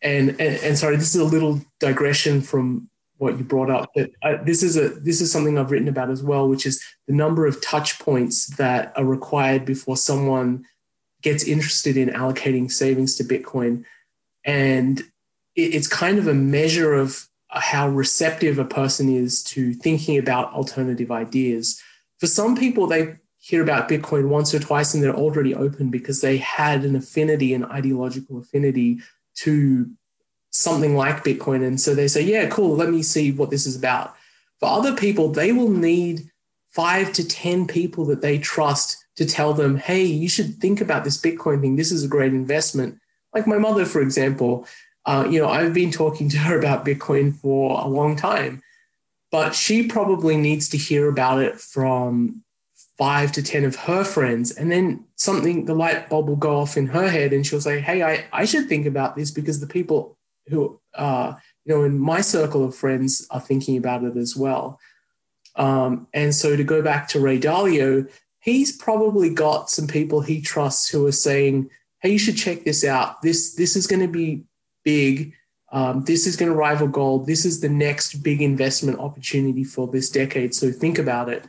and, and, and sorry, this is a little digression from what you brought up, but this is a this is something I've written about as well, which is the number of touch points that are required before someone gets interested in allocating savings to Bitcoin, and it, it's kind of a measure of how receptive a person is to thinking about alternative ideas. For some people, they hear about Bitcoin once or twice and they're already open because they had an affinity, an ideological affinity to something like Bitcoin. And so they say, yeah, cool, let me see what this is about. For other people, they will need five to 10 people that they trust to tell them, hey, you should think about this Bitcoin thing. This is a great investment. Like my mother, for example, uh, you know, I've been talking to her about Bitcoin for a long time, but she probably needs to hear about it from five to 10 of her friends. And then something, the light bulb will go off in her head and she'll say, Hey, I, I should think about this because the people who, uh, you know, in my circle of friends are thinking about it as well. Um, and so to go back to Ray Dalio, he's probably got some people he trusts who are saying, Hey, you should check this out. This, this is going to be big. Um, this is going to rival gold. This is the next big investment opportunity for this decade. So think about it.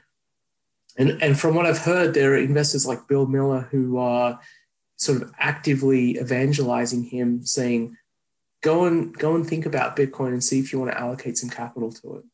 And, and from what I've heard, there are investors like Bill Miller who are sort of actively evangelizing him, saying, "Go and go and think about Bitcoin and see if you want to allocate some capital to it."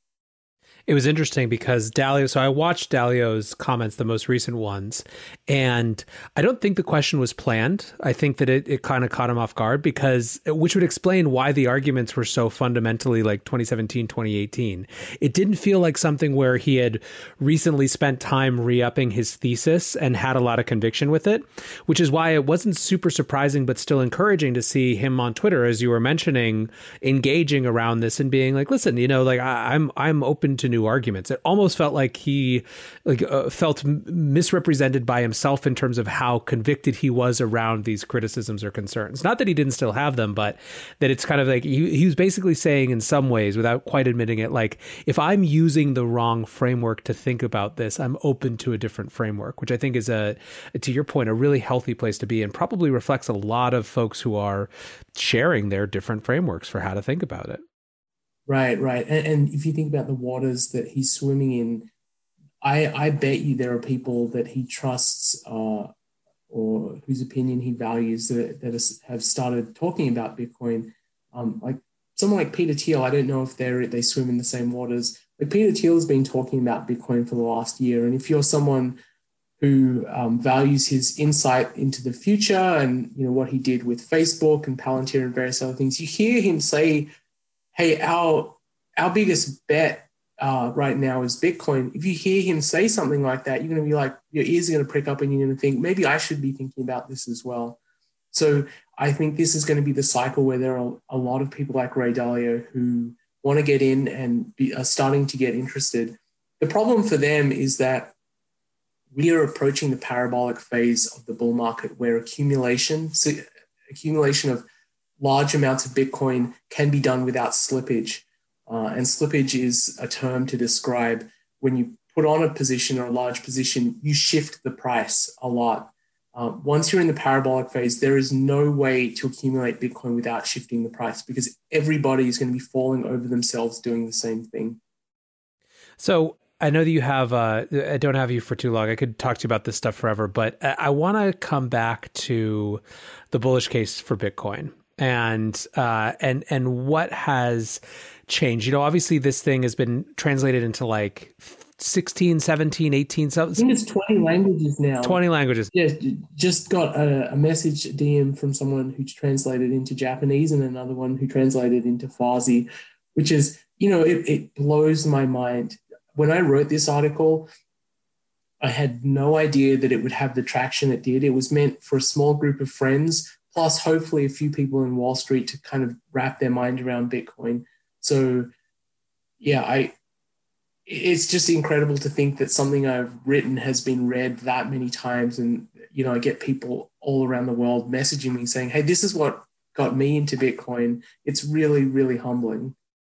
It was interesting because Dalio. So I watched Dalio's comments, the most recent ones, And I don't think the question was planned. I think that it, it kind of caught him off guard because, which would explain why the arguments were so fundamentally like 2017, 2018. It didn't feel like something where he had recently spent time re upping his thesis and had a lot of conviction with it, which is why it wasn't super surprising, but still encouraging to see him on Twitter, as you were mentioning, engaging around this and being like, listen, you know, like I, I'm, I'm open to new arguments. It almost felt like he like uh, felt misrepresented by himself in terms of how convicted he was around these criticisms or concerns. Not that he didn't still have them, but that it's kind of like he, he was basically saying in some ways, without quite admitting it, like if I'm using the wrong framework to think about this, I'm open to a different framework, which I think is a, to your point, a really healthy place to be and probably reflects a lot of folks who are sharing their different frameworks for how to think about it. Right, right. And, and if you think about the waters that he's swimming in, I, I bet you there are people that he trusts uh, or whose opinion he values that, that have started talking about Bitcoin. Um, like someone like Peter Thiel, I don't know if they they swim in the same waters. But Peter Thiel has been talking about Bitcoin for the last year, and if you're someone who um, values his insight into the future and you know what he did with Facebook and Palantir and various other things, you hear him say, "Hey, our our biggest bet uh, right now is Bitcoin." If you hear him say something like that, you're going to be like, your ears are going to prick up, and you're going to think, maybe I should be thinking about this as well. So I think this is going to be the cycle where there are a lot of people like Ray Dalio who want to get in and be, are starting to get interested. The problem for them is that we are approaching the parabolic phase of the bull market where accumulation accumulation of large amounts of bitcoin can be done without slippage uh, and slippage is a term to describe when you put on a position or a large position you shift the price a lot uh, once you're in the parabolic phase there is no way to accumulate bitcoin without shifting the price because everybody is going to be falling over themselves doing the same thing so I know that you have. Uh, I don't have you for too long. I could talk to you about this stuff forever, but I, I want to come back to the bullish case for Bitcoin and uh, and and what has changed. You know, obviously this thing has been translated into like 16, 17, 18. So, I think it's 20 languages now. 20 languages. Yeah, just got a, a message DM from someone who's translated into Japanese and another one who translated into Farsi, which is, you know, it, it blows my mind when I wrote this article, I had no idea that it would have the traction it did. It was meant for a small group of friends, plus hopefully a few people in Wall Street to kind of wrap their mind around Bitcoin. So, yeah, I it's just incredible to think that something I've written has been read that many times, and you know, I get people all around the world messaging me saying, "Hey, this is what got me into Bitcoin." It's really, really humbling.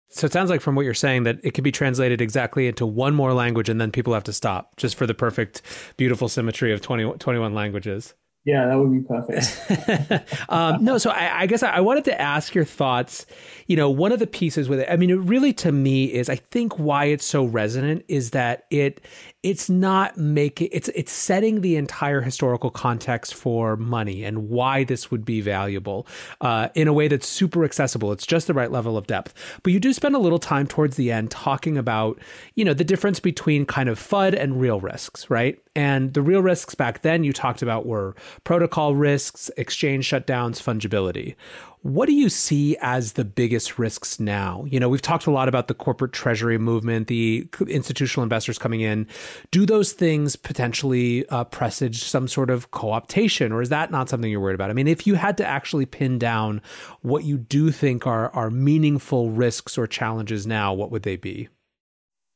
So it sounds like from what you're saying that it could be translated exactly into one more language and then people have to stop just for the perfect, beautiful symmetry of 20, 21 languages. Yeah, that would be perfect. um, no, so I, I guess I, I wanted to ask your thoughts. You know, one of the pieces with it, I mean, it really to me is I think why it's so resonant is that it it's not making it's it's setting the entire historical context for money and why this would be valuable uh, in a way that's super accessible. It's just the right level of depth. But you do spend a little time towards the end talking about you know the difference between kind of FUD and real risks, right? And the real risks back then you talked about were protocol risks, exchange shutdowns, fungibility. What do you see as the biggest risks now? You know, we've talked a lot about the corporate treasury movement, the institutional investors coming in. Do those things potentially uh, presage some sort of co optation, or is that not something you're worried about? I mean, if you had to actually pin down what you do think are, are meaningful risks or challenges now, what would they be?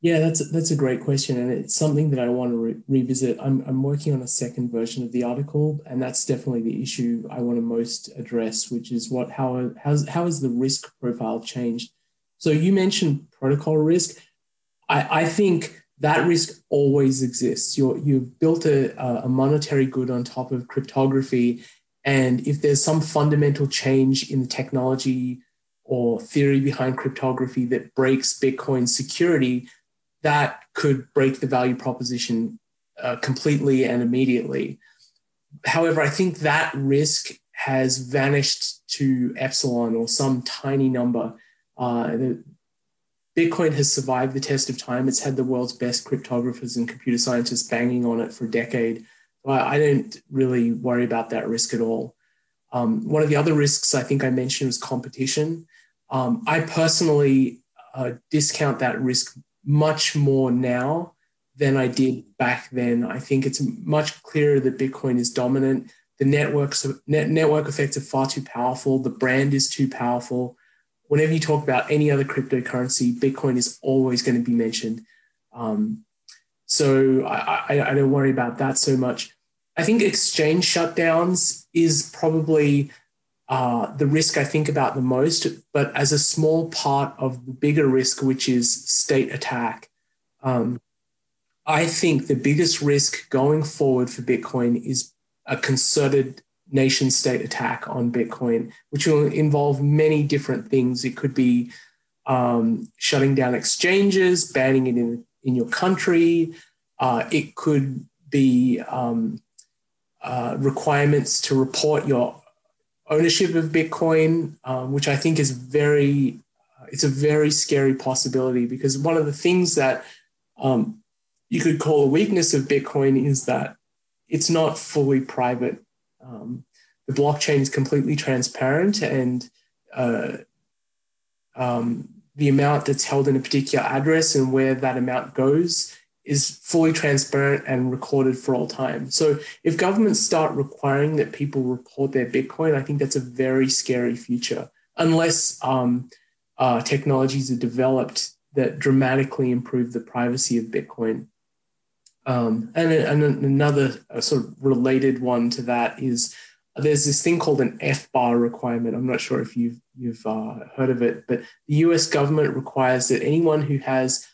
Yeah, that's that's a great question, and it's something that I want to re- revisit. I'm I'm working on a second version of the article, and that's definitely the issue I want to most address, which is what how how's how has the risk profile changed? So you mentioned protocol risk. I, I think that risk always exists. You're, you've built a, a monetary good on top of cryptography, and if there's some fundamental change in the technology or theory behind cryptography that breaks Bitcoin's security, that could break the value proposition uh, completely and immediately. However, I think that risk has vanished to epsilon or some tiny number. Uh, Bitcoin has survived the test of time. It's had the world's best cryptographers and computer scientists banging on it for a decade. I don't really worry about that risk at all. Um, one of the other risks I think I mentioned was competition. Um, I personally uh, discount that risk much more now than I did back then. I think it's much clearer that Bitcoin is dominant. The networks, net, network effects are far too powerful. The brand is too powerful. Whenever you talk about any other cryptocurrency, Bitcoin is always going to be mentioned. Um, so I, I, I don't worry about that so much. I think exchange shutdowns is probably uh, the risk I think about the most, but as a small part of the bigger risk, which is state attack. Um, I think the biggest risk going forward for Bitcoin is a concerted nation state attack on Bitcoin, which will involve many different things. It could be um, shutting down exchanges, banning it in, in your country. Uh, it could be um, uh, requirements to report your ownership of Bitcoin, um, which I think is very, uh, it's a very scary possibility because one of the things that um, you could call a weakness of Bitcoin is that it's not fully private. Um, the blockchain is completely transparent and uh, um, the amount that's held in a particular address and where that amount goes is fully transparent and recorded for all time. So if governments start requiring that people report their Bitcoin, I think that's a very scary future, unless um, uh, technologies are developed that dramatically improve the privacy of Bitcoin. Um, and, and, another uh, sort of related one to that is there's this thing called an FBAR requirement. I'm not sure if you've you've uh, heard of it, but the U.S. government requires that anyone who has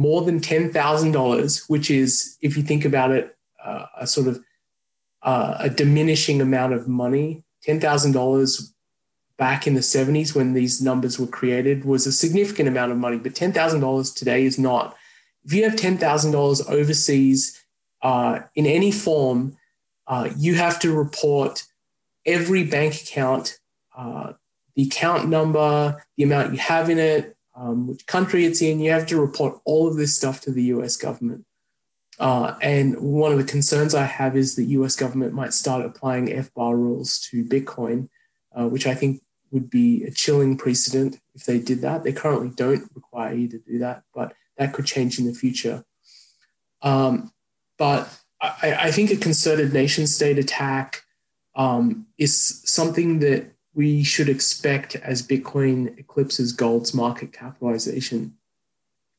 more than $10,000, which is, if you think about it, uh, a sort of uh, a diminishing amount of money. $10,000 back in the 70s when these numbers were created was a significant amount of money, but $10,000 today is not. If you have $10,000 overseas uh, in any form, uh, you have to report every bank account, uh, the account number, the amount you have in it, um, which country it's in. You have to report all of this stuff to the US government. Uh, and one of the concerns I have is the US government might start applying FBAR rules to Bitcoin, uh, which I think would be a chilling precedent if they did that. They currently don't require you to do that, but that could change in the future. Um, but I, I, think a concerted nation state attack um, is something that we should expect as Bitcoin eclipses gold's market capitalization.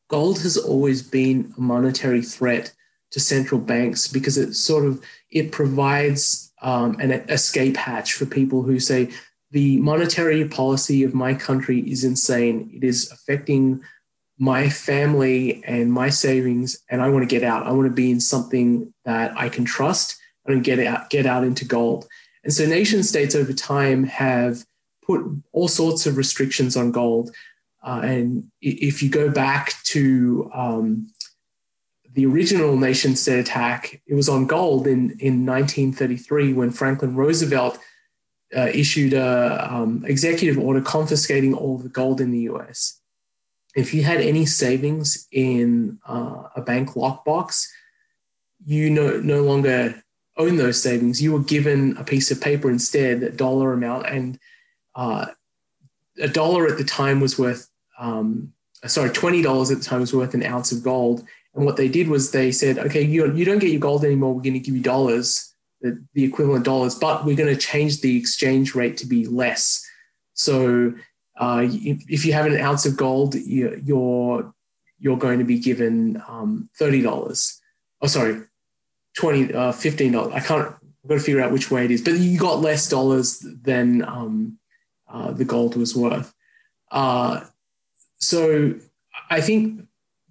Gold has always been a monetary threat to central banks because it sort of it provides um, an escape hatch for people who say the monetary policy of my country is insane. It is affecting my family and my savings, and I want to get out. I want to be in something that I can trust and get out, get out into gold. And so nation states over time have put all sorts of restrictions on gold. Uh, and if you go back to um, the original nation state attack, it was on gold in, in 1933 when Franklin Roosevelt uh, issued a um, executive order confiscating all the gold in the US. If you had any savings in uh, a bank lockbox, you no, no longer own those savings. You were given a piece of paper instead, a dollar amount, and uh, a dollar at the time was worth, um, sorry, twenty dollars at the time was worth an ounce of gold. And what they did was they said, okay, you, you don't get your gold anymore. We're going to give you dollars, the, the equivalent dollars, but we're going to change the exchange rate to be less. So uh, if, you have an ounce of gold, you, you're you're going to be given um, thirty dollars. Oh, sorry, 20 uh, 15 dollars i can't i've got to figure out which way it is but you got less dollars than um, uh, the gold was worth. Uh, so i think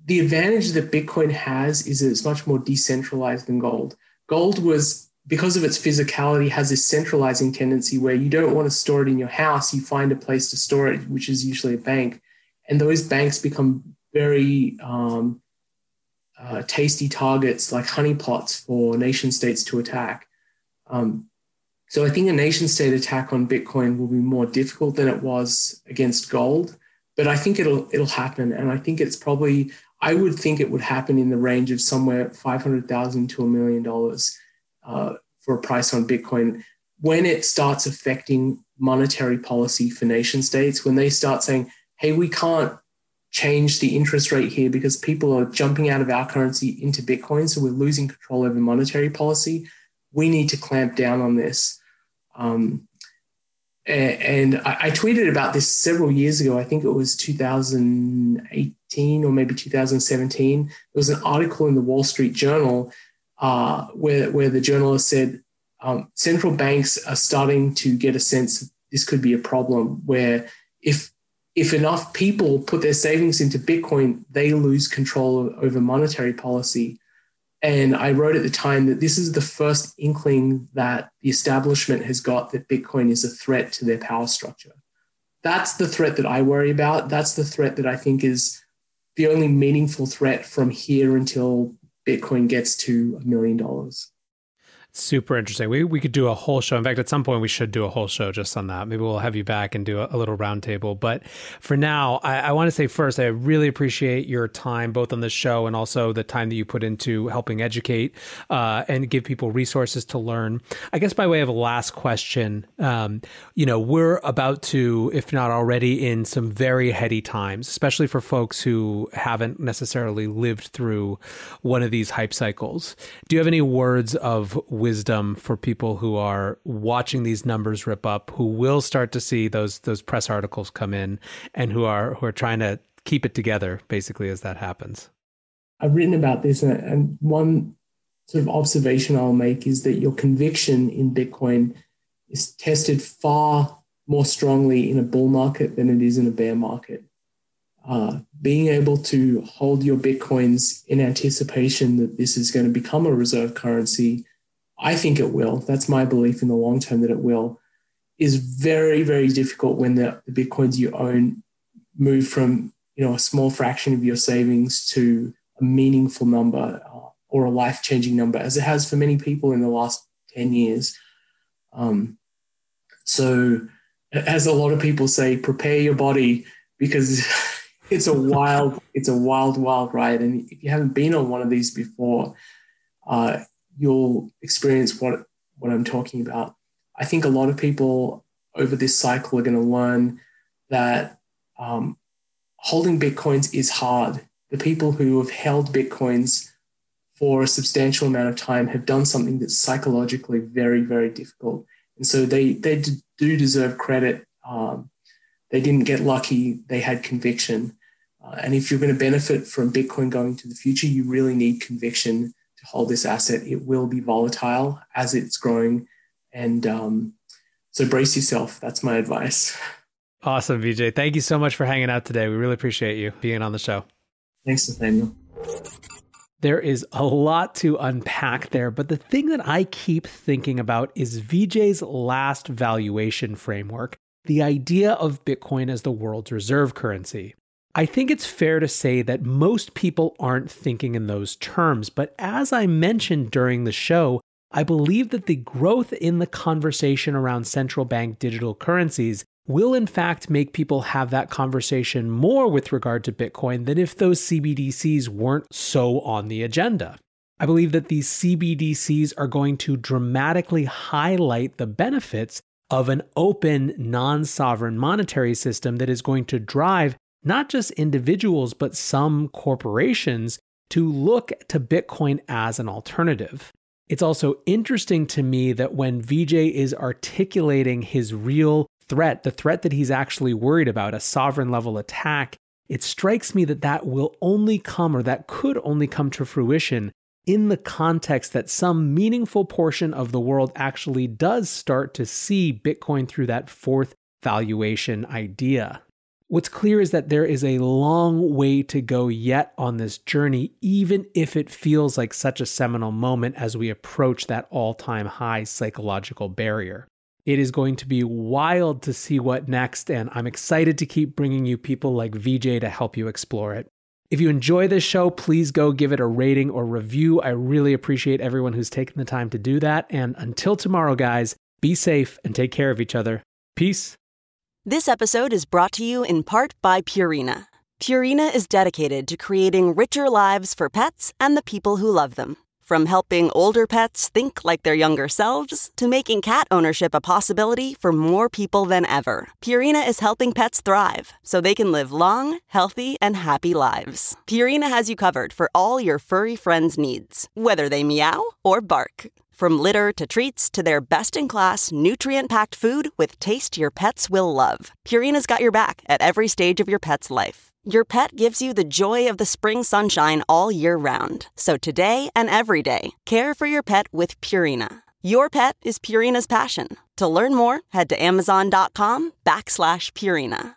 the advantage that bitcoin has is that it's much more decentralized than gold. Gold was because of its physicality has this centralizing tendency where you don't want to store it in your house you find a place to store it which is usually a bank. And those banks become very um, uh, tasty targets like honeypots for nation states to attack. Um, so I think a nation state attack on Bitcoin will be more difficult than it was against gold, but I think it'll it'll happen, and I think it's probably I would think it would happen in the range of somewhere five hundred thousand to a million dollars. uh, for a price on Bitcoin when it starts affecting monetary policy for nation states, when they start saying, hey, we can't change the interest rate here because people are jumping out of our currency into Bitcoin. So we're losing control over monetary policy. We need to clamp down on this. Um, and I, tweeted about this several years ago. I think it was 2018 or maybe 2017. There was an article in the Wall Street Journal uh, where, where the journalist said um, central banks are starting to get a sense this could be a problem where if if enough people put their savings into Bitcoin, they lose control over monetary policy. And I wrote at the time that this is the first inkling that the establishment has got that Bitcoin is a threat to their power structure. That's the threat that I worry about. That's the threat that I think is the only meaningful threat from here until Bitcoin gets to a million dollars. Super interesting. We we could do a whole show. In fact, at some point we should do a whole show just on that. Maybe we'll have you back and do a, a little roundtable. But for now, I, I want to say first, I really appreciate your time, both on the show and also the time that you put into helping educate uh, and give people resources to learn. I guess by way of a last question, um, you know, we're about to, if not already, in some very heady times, especially for folks who haven't necessarily lived through one of these hype cycles. Do you have any words of wisdom for people who are watching these numbers rip up, who will start to see those those press articles come in, and who are who are trying to keep it together basically as that happens. I've written about this, and one sort of observation I'll make is that your conviction in Bitcoin is tested far more strongly in a bull market than it is in a bear market. Uh, being able to hold your bitcoins in anticipation that this is going to become a reserve currency I think it will. That's my belief in the long term that it will. Is very very difficult when the, the bitcoins you own move from you know a small fraction of your savings to a meaningful number uh, or a life changing number, as it has for many people in the last ten years. Um, so, as a lot of people say, prepare your body because it's a wild, it's a wild, wild ride. And if you haven't been on one of these before, uh, you'll experience what what I'm talking about. I think a lot of people over this cycle are going to learn that um, holding bitcoins is hard. The people who have held bitcoins for a substantial amount of time have done something that's psychologically very, very difficult, and so they they do deserve credit. Um, they didn't get lucky; they had conviction. Uh, and if you're going to benefit from Bitcoin going to the future, you really need conviction to hold this asset. It will be volatile as it's growing. And um, so brace yourself. That's my advice. Awesome, Vijay. Thank you so much for hanging out today. We really appreciate you being on the show. Thanks, Nathaniel. There is a lot to unpack there, but the thing that I keep thinking about is Vijay's last valuation framework the idea of Bitcoin as the world's reserve currency. I think it's fair to say that most people aren't thinking in those terms, but as I mentioned during the show, I believe that the growth in the conversation around central bank digital currencies will in fact make people have that conversation more with regard to Bitcoin than if those CBDCs weren't so on the agenda. I believe that these CBDCs are going to dramatically highlight the benefits of an open, non sovereign monetary system that is going to drive not just individuals, but some corporations to look to Bitcoin as an alternative. It's also interesting to me that when Vijay is articulating his real threat, the threat that he's actually worried about, a sovereign level attack, it strikes me that that will only come or that could only come to fruition in the context that some meaningful portion of the world actually does start to see Bitcoin through that fourth valuation idea. What's clear is that there is a long way to go yet on this journey, even if it feels like such a seminal moment as we approach that all time high psychological barrier. It is going to be wild to see what next, and I'm excited to keep bringing you people like Vijay to help you explore it. If you enjoy this show, please go give it a rating or review. I really appreciate everyone who's taken the time to do that. And until tomorrow, guys, be safe and take care of each other. Peace. This episode is brought to you in part by Purina. Purina is dedicated to creating richer lives for pets and the people who love them. From helping older pets think like their younger selves to making cat ownership a possibility for more people than ever, Purina is helping pets thrive so they can live long, healthy, and happy lives. Purina has you covered for all your furry friends' needs, whether they meow or bark. From litter to treats to their best in class, nutrient packed food with taste your pets will love, Purina's got your back at every stage of your pet's life. Your pet gives you the joy of the spring sunshine all year round. So today and every day, care for your pet with Purina. Your pet is Purina's passion. To learn more, head to amazon.com backslash Purina.